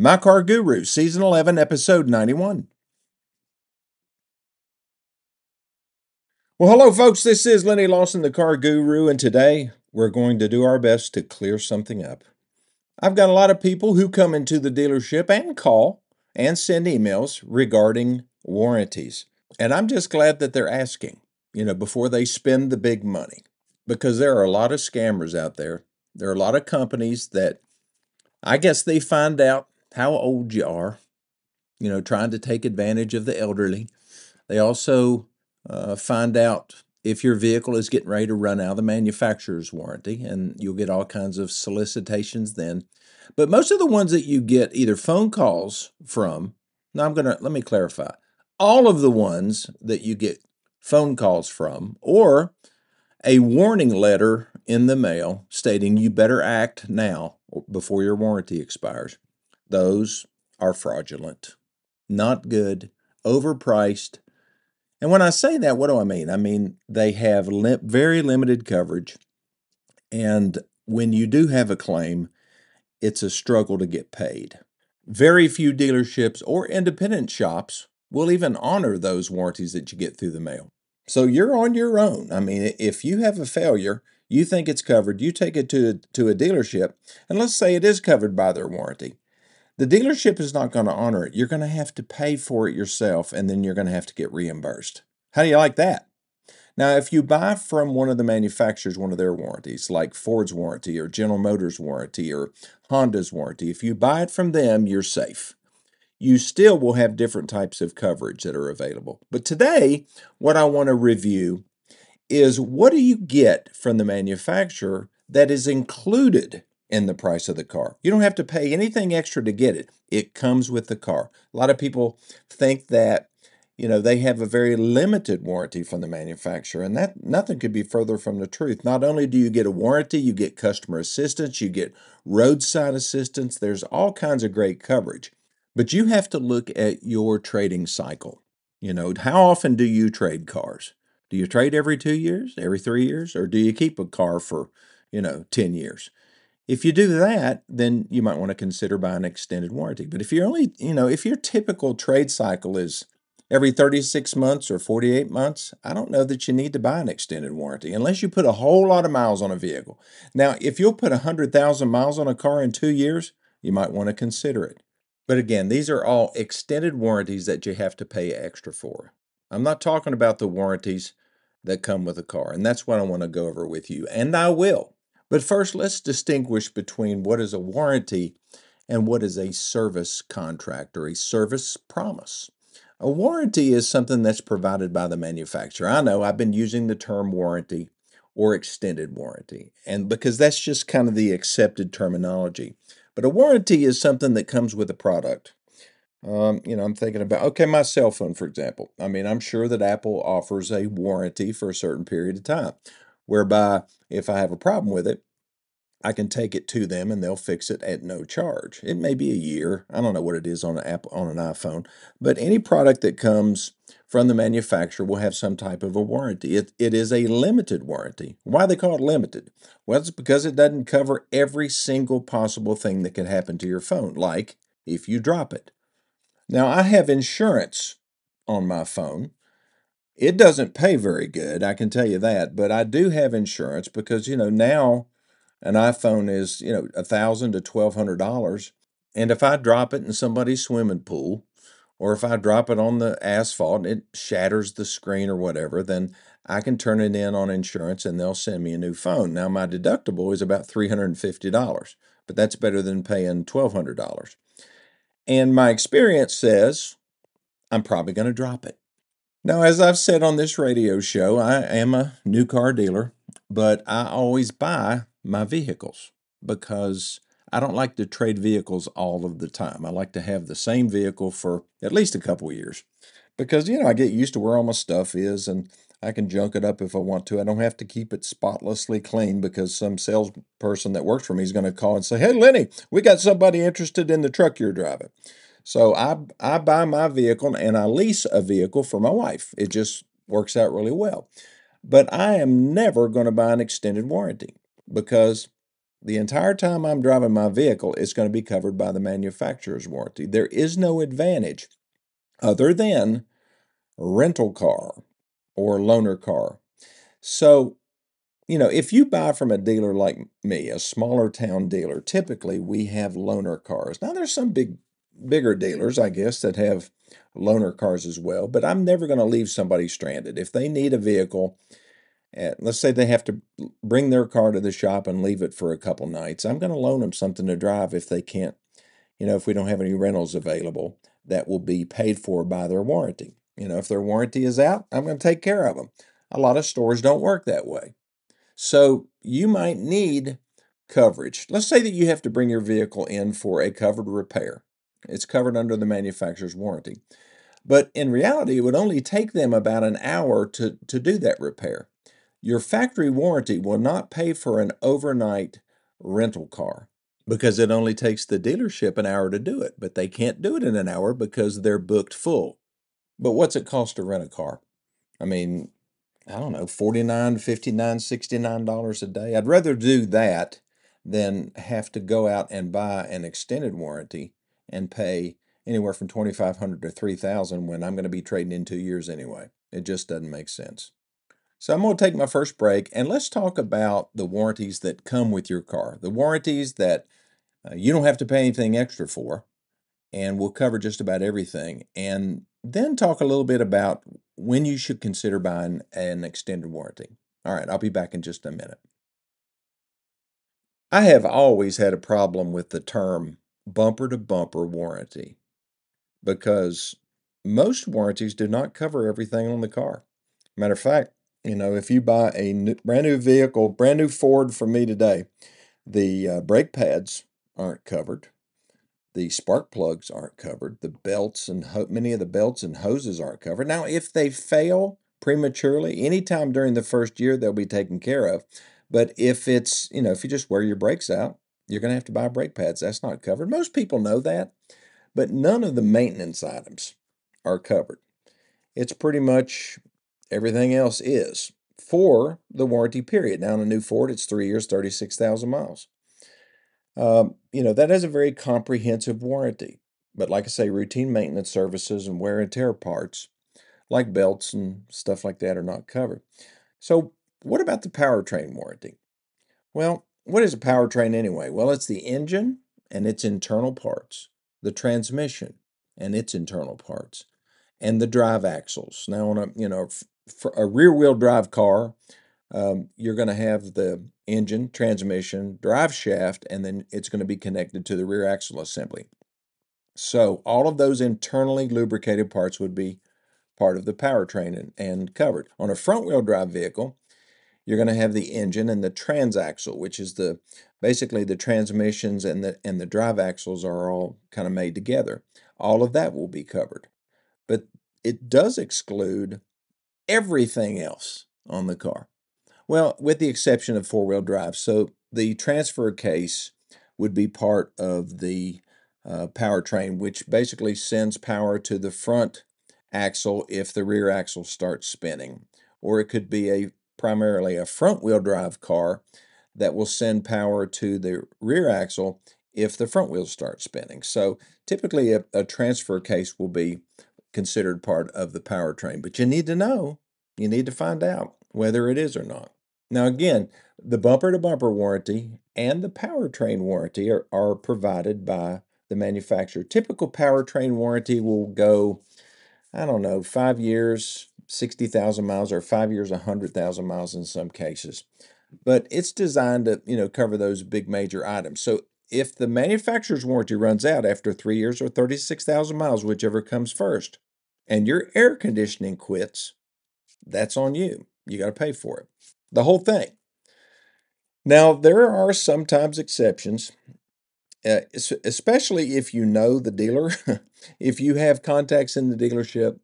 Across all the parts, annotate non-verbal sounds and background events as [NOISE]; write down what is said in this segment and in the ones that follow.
My Car Guru, Season 11, Episode 91. Well, hello, folks. This is Lennie Lawson, the Car Guru, and today we're going to do our best to clear something up. I've got a lot of people who come into the dealership and call and send emails regarding warranties. And I'm just glad that they're asking, you know, before they spend the big money, because there are a lot of scammers out there. There are a lot of companies that I guess they find out how old you are, you know, trying to take advantage of the elderly. They also uh, find out if your vehicle is getting ready to run out of the manufacturer's warranty, and you'll get all kinds of solicitations then. But most of the ones that you get either phone calls from, now I'm going to let me clarify all of the ones that you get phone calls from, or a warning letter in the mail stating you better act now before your warranty expires. Those are fraudulent, not good, overpriced. And when I say that, what do I mean? I mean they have very limited coverage. And when you do have a claim, it's a struggle to get paid. Very few dealerships or independent shops will even honor those warranties that you get through the mail. So you're on your own. I mean, if you have a failure, you think it's covered, you take it to, to a dealership, and let's say it is covered by their warranty. The dealership is not going to honor it. You're going to have to pay for it yourself, and then you're going to have to get reimbursed. How do you like that? Now, if you buy from one of the manufacturers one of their warranties, like Ford's warranty or General Motors warranty or Honda's warranty, if you buy it from them, you're safe you still will have different types of coverage that are available. But today, what I want to review is what do you get from the manufacturer that is included in the price of the car. You don't have to pay anything extra to get it. It comes with the car. A lot of people think that you know they have a very limited warranty from the manufacturer and that nothing could be further from the truth. Not only do you get a warranty, you get customer assistance, you get roadside assistance, there's all kinds of great coverage. But you have to look at your trading cycle. You know, how often do you trade cars? Do you trade every two years, every three years, or do you keep a car for, you know, 10 years? If you do that, then you might want to consider buying an extended warranty. But if you're only, you know, if your typical trade cycle is every 36 months or 48 months, I don't know that you need to buy an extended warranty unless you put a whole lot of miles on a vehicle. Now, if you'll put 100,000 miles on a car in two years, you might want to consider it. But again, these are all extended warranties that you have to pay extra for. I'm not talking about the warranties that come with a car, and that's what I want to go over with you, and I will. But first, let's distinguish between what is a warranty and what is a service contract or a service promise. A warranty is something that's provided by the manufacturer. I know I've been using the term warranty or extended warranty, and because that's just kind of the accepted terminology. But a warranty is something that comes with a product. Um, you know, I'm thinking about, okay, my cell phone, for example. I mean, I'm sure that Apple offers a warranty for a certain period of time, whereby if I have a problem with it, I can take it to them and they'll fix it at no charge. It may be a year. I don't know what it is on an app on an iPhone, but any product that comes from the manufacturer will have some type of a warranty. It, it is a limited warranty. Why they call it limited? Well, it's because it doesn't cover every single possible thing that can happen to your phone, like if you drop it. Now, I have insurance on my phone. It doesn't pay very good, I can tell you that, but I do have insurance because, you know, now an iPhone is, you know, a thousand to twelve hundred dollars. And if I drop it in somebody's swimming pool, or if I drop it on the asphalt and it shatters the screen or whatever, then I can turn it in on insurance and they'll send me a new phone. Now my deductible is about $350, but that's better than paying $1,200. And my experience says I'm probably going to drop it. Now, as I've said on this radio show, I am a new car dealer, but I always buy my vehicles because I don't like to trade vehicles all of the time. I like to have the same vehicle for at least a couple years because, you know, I get used to where all my stuff is and I can junk it up if I want to. I don't have to keep it spotlessly clean because some salesperson that works for me is going to call and say, Hey, Lennie, we got somebody interested in the truck you're driving. So I, I buy my vehicle and I lease a vehicle for my wife. It just works out really well. But I am never going to buy an extended warranty because the entire time I'm driving my vehicle, it's going to be covered by the manufacturer's warranty. There is no advantage other than rental car or loaner car. So, you know, if you buy from a dealer like me, a smaller town dealer, typically we have loaner cars. Now, there's some big, bigger dealers, I guess, that have loaner cars as well, but I'm never going to leave somebody stranded. If they need a vehicle, uh, let's say they have to bring their car to the shop and leave it for a couple nights, I'm going to loan them something to drive if they can't, you know, if we don't have any rentals available that will be paid for by their warranty. You know, if their warranty is out, I'm going to take care of them. A lot of stores don't work that way. So you might need coverage. Let's say that you have to bring your vehicle in for a covered repair. It's covered under the manufacturer's warranty. But in reality, it would only take them about an hour to, to do that repair. Your factory warranty will not pay for an overnight rental car because it only takes the dealership an hour to do it, but they can't do it in an hour because they're booked full. But what's it cost to rent a car? I mean, I don't know, 49 59 $69 a day. I'd rather do that than have to go out and buy an extended warranty and pay anywhere from 2500 to 3000 when I'm going to be trading in 2 years anyway. It just doesn't make sense. So I'm going to take my first break and let's talk about the warranties that come with your car. The warranties that uh, you don't have to pay anything extra for and we'll cover just about everything. And then talk a little bit about when you should consider buying an extended warranty. All right, I'll be back in just a minute. I have always had a problem with the term bumper to bumper warranty because most warranties do not cover everything on the car. Matter of fact, you know, if you buy a new, brand new vehicle, brand new Ford from me today, the uh, brake pads aren't covered. The spark plugs aren't covered. The belts and ho- many of the belts and hoses aren't covered. Now, if they fail prematurely, anytime during the first year, they'll be taken care of. But if it's, you know, if you just wear your brakes out, you're going to have to buy brake pads. That's not covered. Most people know that, but none of the maintenance items are covered. It's pretty much everything else is for the warranty period. Now, in a new Ford, it's three years, 36,000 miles. Um, you know, that has a very comprehensive warranty. But like I say, routine maintenance services and wear and tear parts, like belts and stuff like that, are not covered. So, what about the powertrain warranty? Well, what is a powertrain anyway? Well, it's the engine and its internal parts, the transmission and its internal parts, and the drive axles. Now, on a you know a rear wheel drive car, um, you're going to have the engine, transmission, drive shaft, and then it's going to be connected to the rear axle assembly. So all of those internally lubricated parts would be part of the powertrain and, and covered. On a front wheel drive vehicle, you're going to have the engine and the transaxle, which is the basically the transmissions and the and the drive axles are all kind of made together. All of that will be covered. But it does exclude everything else on the car. Well, with the exception of four wheel drive. So the transfer case would be part of the uh, powertrain, which basically sends power to the front axle if the rear axle starts spinning. Or it could be a primarily a front wheel drive car that will send power to the rear axle if the front wheels start spinning. So typically a, a transfer case will be considered part of the powertrain, but you need to know, you need to find out whether it is or not. Now, again, the bumper to bumper warranty and the powertrain warranty are, are provided by the manufacturer. Typical powertrain warranty will go, I don't know, five years, 60,000 miles, or five years, 100,000 miles in some cases. But it's designed to, you know, cover those big major items. So if the manufacturer's warranty runs out after three years or 36,000 miles, whichever comes first, and your air conditioning quits, that's on you. You got to pay for it the whole thing. Now, there are sometimes exceptions, uh, especially if you know the dealer. [LAUGHS] if you have contacts in the dealership,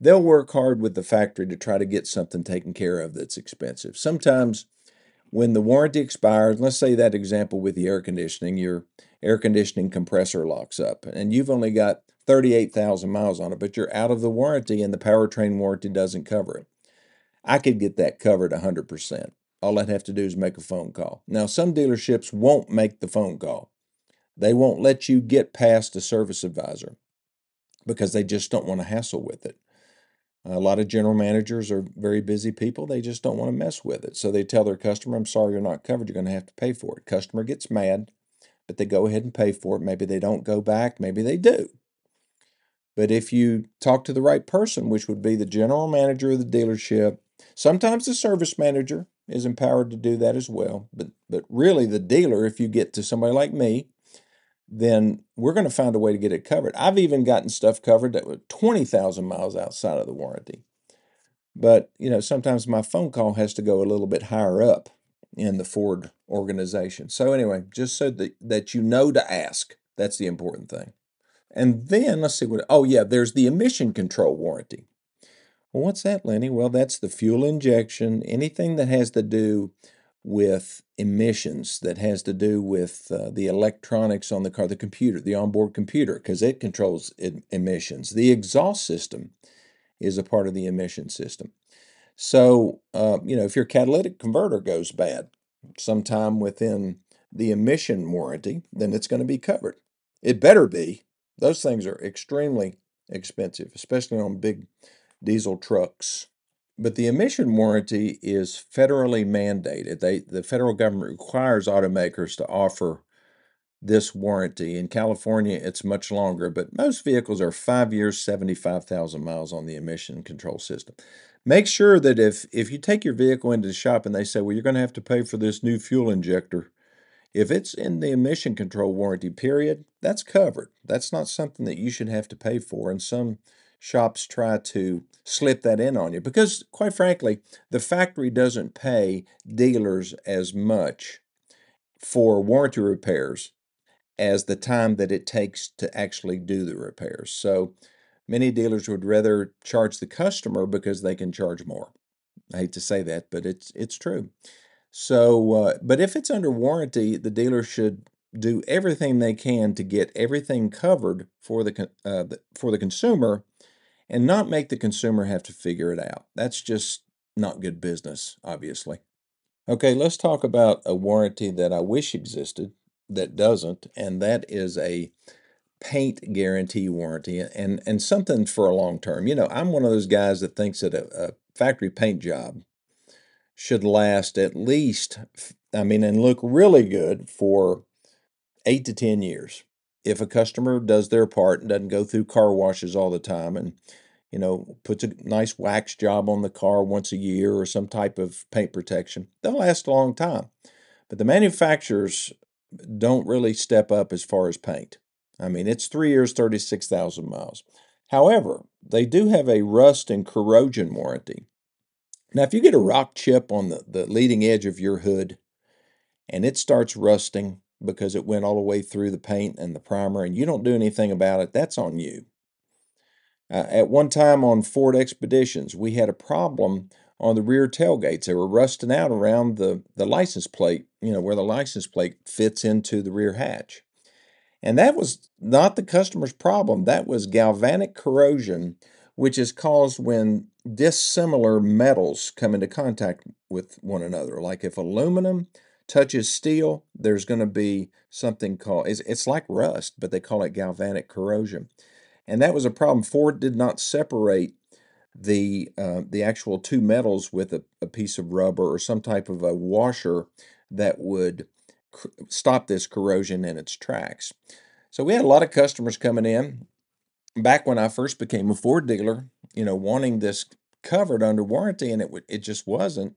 they'll work hard with the factory to try to get something taken care of that's expensive. Sometimes, when the warranty expires, let's say that example with the air conditioning, your air conditioning compressor locks up and you've only got 38,000 miles on it, but you're out of the warranty and the powertrain warranty doesn't cover it. I could get that covered 100%. All I'd have to do is make a phone call. Now, some dealerships won't make the phone call. They won't let you get past a service advisor because they just don't want to hassle with it. A lot of general managers are very busy people. They just don't want to mess with it. So they tell their customer, I'm sorry you're not covered. You're going to have to pay for it. Customer gets mad, but they go ahead and pay for it. Maybe they don't go back. Maybe they do. But if you talk to the right person, which would be the general manager of the dealership, sometimes the service manager is empowered to do that as well. But but really the dealer, if you get to somebody like me, then we're going to find a way to get it covered. I've even gotten stuff covered that was 20,000 miles outside of the warranty. But, you know, sometimes my phone call has to go a little bit higher up in the Ford organization. So anyway, just so that, that you know to ask. That's the important thing. And then let's see what, oh yeah, there's the emission control warranty. Well, what's that, Lennie? Well, that's the fuel injection, anything that has to do with emissions, that has to do with uh, the electronics on the car, the computer, the onboard computer, because it controls it, emissions. The exhaust system is a part of the emission system. So, uh, you know, if your catalytic converter goes bad sometime within the emission warranty, then it's going to be covered. It better be those things are extremely expensive, especially on big diesel trucks. But the emission warranty is federally mandated. They, the federal government requires automakers to offer this warranty. In California, it's much longer, but most vehicles are five years, 75,000 miles on the emission control system. Make sure that if, if you take your vehicle into the shop and they say, well, you're going to have to pay for this new fuel injector, if it's in the emission control warranty period, that's covered. That's not something that you should have to pay for. And some shops try to slip that in on you because, quite frankly, the factory doesn't pay dealers as much for warranty repairs as the time that it takes to actually do the repairs. So many dealers would rather charge the customer because they can charge more. I hate to say that, but it's it's true. So, uh, but if it's under warranty, the dealer should do everything they can to get everything covered for the, uh, for the consumer, and not make the consumer have to figure it out. That's just not good business, obviously. Okay, let's talk about a warranty that I wish existed that doesn't, and that is a paint guarantee warranty and and something for a long term. You know, I'm one of those guys that thinks that a, a factory paint job should last at least, I mean, and look really good for eight to 10 years. If a customer does their part and doesn't go through car washes all the time and, you know, puts a nice wax job on the car once a year or some type of paint protection, they'll last a long time. But the manufacturers don't really step up as far as paint. I mean, it's three years, 36,000 miles. However, they do have a rust and corrosion warranty. Now, if you get a rock chip on the, the leading edge of your hood and it starts rusting because it went all the way through the paint and the primer and you don't do anything about it, that's on you. Uh, at one time on Ford Expeditions, we had a problem on the rear tailgates. They were rusting out around the, the license plate, you know, where the license plate fits into the rear hatch. And that was not the customer's problem. That was galvanic corrosion which is caused when dissimilar metals come into contact with one another. Like if aluminum touches steel, there's going to be something called, it's, it's like rust, but they call it galvanic corrosion. And that was a problem. Ford did not separate the uh, the actual two metals with a, a, piece of rubber or some type of a washer that would stop this corrosion in its tracks. So we had a lot of customers coming in back when I first became a Ford dealer, you know, wanting this covered under warranty, and it it just wasn't.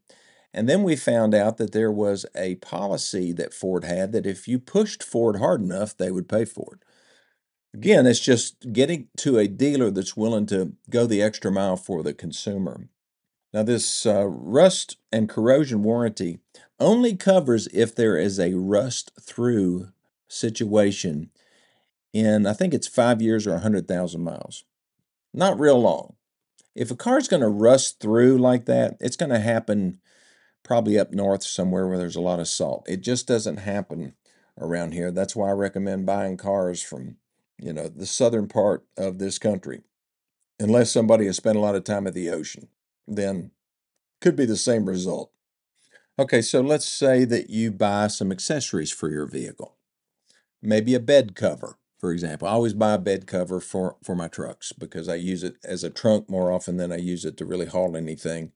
And then we found out that there was a policy that Ford had that if you pushed Ford hard enough, they would pay for it. Again, it's just getting to a dealer that's willing to go the extra mile for the consumer. Now, this uh, rust and corrosion warranty only covers if there is a rust through situation in, I think it's five years or 100,000 miles. Not real long. If a car's going to rust through like that, it's going to happen probably up north somewhere where there's a lot of salt. It just doesn't happen around here. That's why I recommend buying cars from, you know, the southern part of this country. Unless somebody has spent a lot of time at the ocean, then could be the same result. Okay, so let's say that you buy some accessories for your vehicle. Maybe a bed cover, for example. I always buy a bed cover for, for my trucks because I use it as a trunk more often than I use it to really haul anything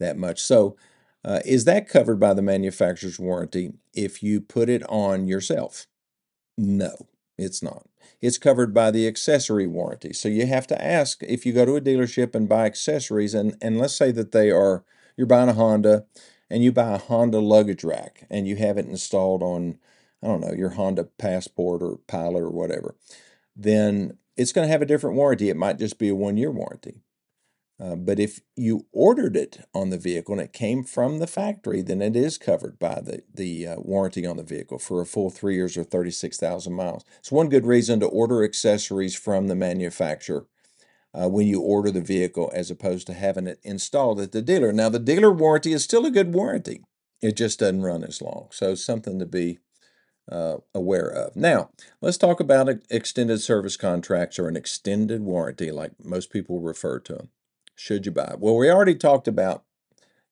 that much. So, uh, is that covered by the manufacturer's warranty if you put it on yourself? No, it's not. It's covered by the accessory warranty. So you have to ask if you go to a dealership and buy accessories, and, and let's say that they are, you're buying a Honda and you buy a Honda luggage rack and you have it installed on, I don't know, your Honda Passport or Pilot or whatever, then it's going to have a different warranty. It might just be a one year warranty. Uh, but if you ordered it on the vehicle and it came from the factory, then it is covered by the, the uh, warranty on the vehicle for a full three years or 36,000 miles. It's one good reason to order accessories from the manufacturer uh, when you order the vehicle as opposed to having it installed at the dealer. Now, the dealer warranty is still a good warranty, it just doesn't run as long. So, something to be uh, aware of. Now, let's talk about extended service contracts or an extended warranty, like most people refer to them should you buy? Well, we already talked about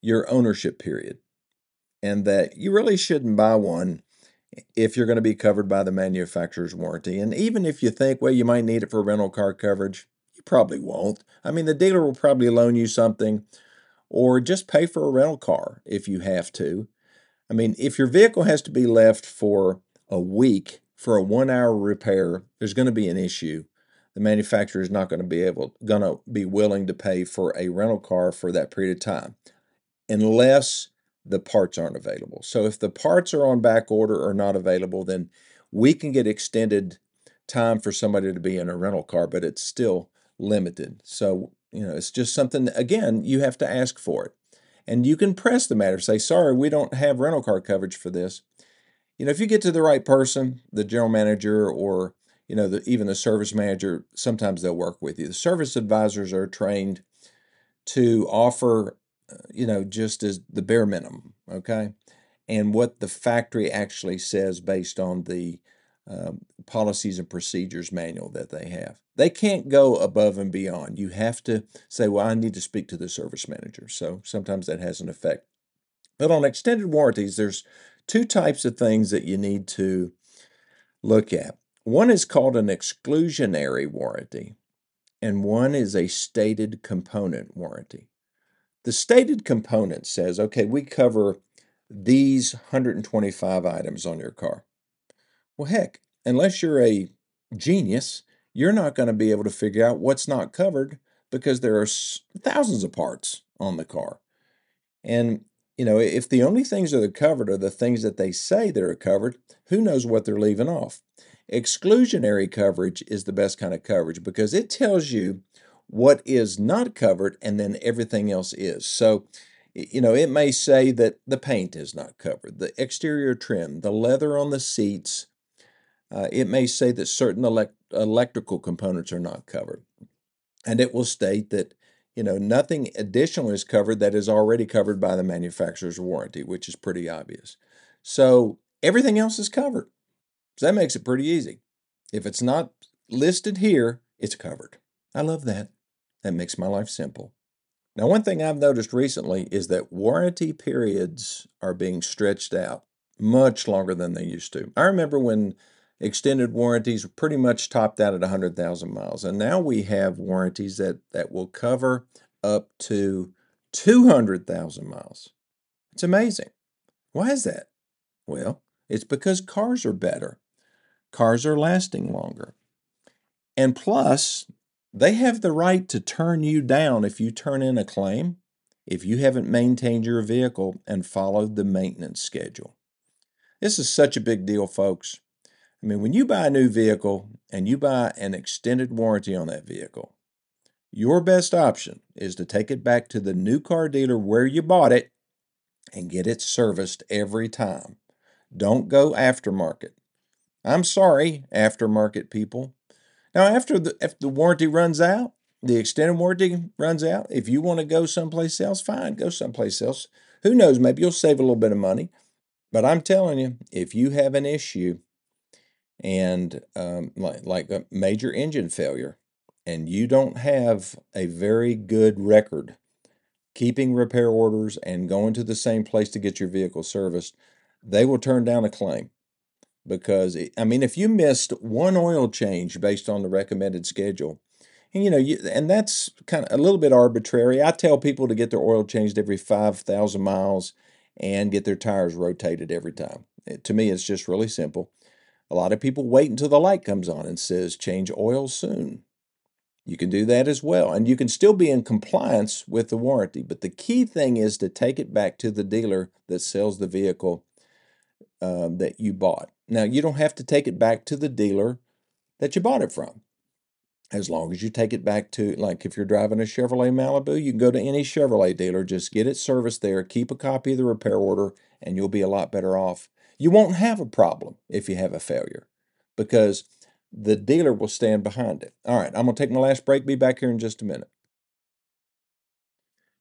your ownership period and that you really shouldn't buy one if you're going to be covered by the manufacturer's warranty. And even if you think, well, you might need it for rental car coverage, you probably won't. I mean, the dealer will probably loan you something or just pay for a rental car if you have to. I mean, if your vehicle has to be left for a week for a one hour repair, there's going to be an issue the manufacturer is not going to be able going to be willing to pay for a rental car for that period of time unless the parts aren't available. So if the parts are on back order or not available, then we can get extended time for somebody to be in a rental car, but it's still limited. So, you know, it's just something again, you have to ask for it. And you can press the matter, say, sorry, we don't have rental car coverage for this. You know, if you get to the right person, the general manager or you know, the, even the service manager, sometimes they'll work with you. The service advisors are trained to offer, uh, you know, just as the bare minimum, okay? And what the factory actually says based on the um, policies and procedures manual that they have. They can't go above and beyond. You have to say, well, I need to speak to the service manager. So sometimes that has an effect. But on extended warranties, there's two types of things that you need to look at. One is called an exclusionary warranty, and one is a stated component warranty. The stated component says, okay, we cover these 125 items on your car. Well, heck, unless you're a genius, you're not going to be able to figure out what's not covered because there are thousands of parts on the car. And, you know, if the only things that are covered are the things that they say that are covered, who knows what they're leaving off? Exclusionary coverage is the best kind of coverage because it tells you what is not covered and then everything else is. So, you know, it may say that the paint is not covered, the exterior trim, the leather on the seats. Uh, it may say that certain elect- electrical components are not covered. And it will state that, you know, nothing additional is covered that is already covered by the manufacturer's warranty, which is pretty obvious. So everything else is covered. So that makes it pretty easy. If it's not listed here, it's covered. I love that. That makes my life simple. Now, one thing I've noticed recently is that warranty periods are being stretched out much longer than they used to. I remember when extended warranties were pretty much topped out at 100,000 miles, and now we have warranties that, that will cover up to 200,000 miles. It's amazing. Why is that? Well, it's because cars are better. Cars are lasting longer. And plus, they have the right to turn you down if you turn in a claim if you haven't maintained your vehicle and followed the maintenance schedule. This is such a big deal, folks. I mean, when you buy a new vehicle and you buy an extended warranty on that vehicle, your best option is to take it back to the new car dealer where you bought it and get it serviced every time. Don't go aftermarket. I'm sorry, aftermarket people. Now, after the if the warranty runs out, the extended warranty runs out. If you want to go someplace else, fine, go someplace else. Who knows? Maybe you'll save a little bit of money. But I'm telling you, if you have an issue and um, like, like a major engine failure, and you don't have a very good record keeping repair orders and going to the same place to get your vehicle serviced, they will turn down a claim because I mean, if you missed one oil change based on the recommended schedule, and you know, you, and that's kind of a little bit arbitrary. I tell people to get their oil changed every five thousand miles and get their tires rotated every time. It, to me, it's just really simple. A lot of people wait until the light comes on and says change oil soon. You can do that as well, and you can still be in compliance with the warranty. But the key thing is to take it back to the dealer that sells the vehicle um, that you bought. Now, you don't have to take it back to the dealer that you bought it from. As long as you take it back to, like if you're driving a Chevrolet Malibu, you can go to any Chevrolet dealer, just get it serviced there, keep a copy of the repair order, and you'll be a lot better off. You won't have a problem if you have a failure because the dealer will stand behind it. All right, I'm going to take my last break. Be back here in just a minute.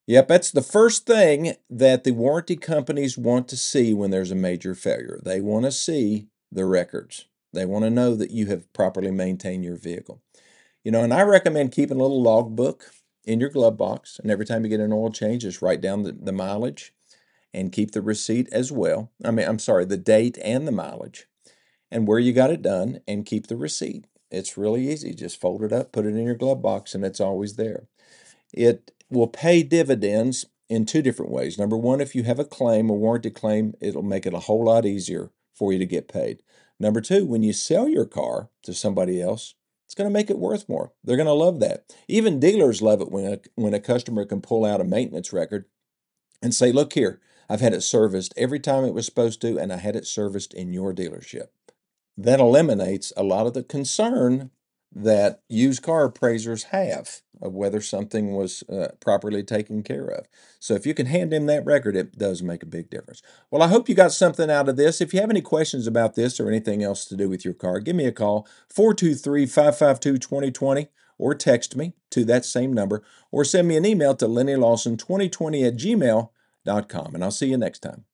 Yep, that's the first thing that the warranty companies want to see when there's a major failure. They want to see the records. They want to know that you have properly maintained your vehicle. You know, and I recommend keeping a little logbook in your glove box, and every time you get an oil change, just write down the, the mileage and keep the receipt as well. I mean, I'm sorry, the date and the mileage and where you got it done and keep the receipt. It's really easy. Just fold it up, put it in your glove box, and it's always there. It will pay dividends in two different ways. Number one, if you have a claim, a warranty claim, it'll make it a whole lot easier for you to get paid. Number two, when you sell your car to somebody else, it's going to make it worth more. They're going to love that. Even dealers love it when a, when a customer can pull out a maintenance record and say, Look here, I've had it serviced every time it was supposed to, and I had it serviced in your dealership that eliminates a lot of the concern that used car appraisers have of whether something was uh, properly taken care of. So if you can hand him that record, it does make a big difference. Well, I hope you got something out of this. If you have any questions about this or anything else to do with your car, give me a call 423 552 2020 or text me to that same number or send me an email to lennylawson2020 at gmail.com. And I'll see you next time.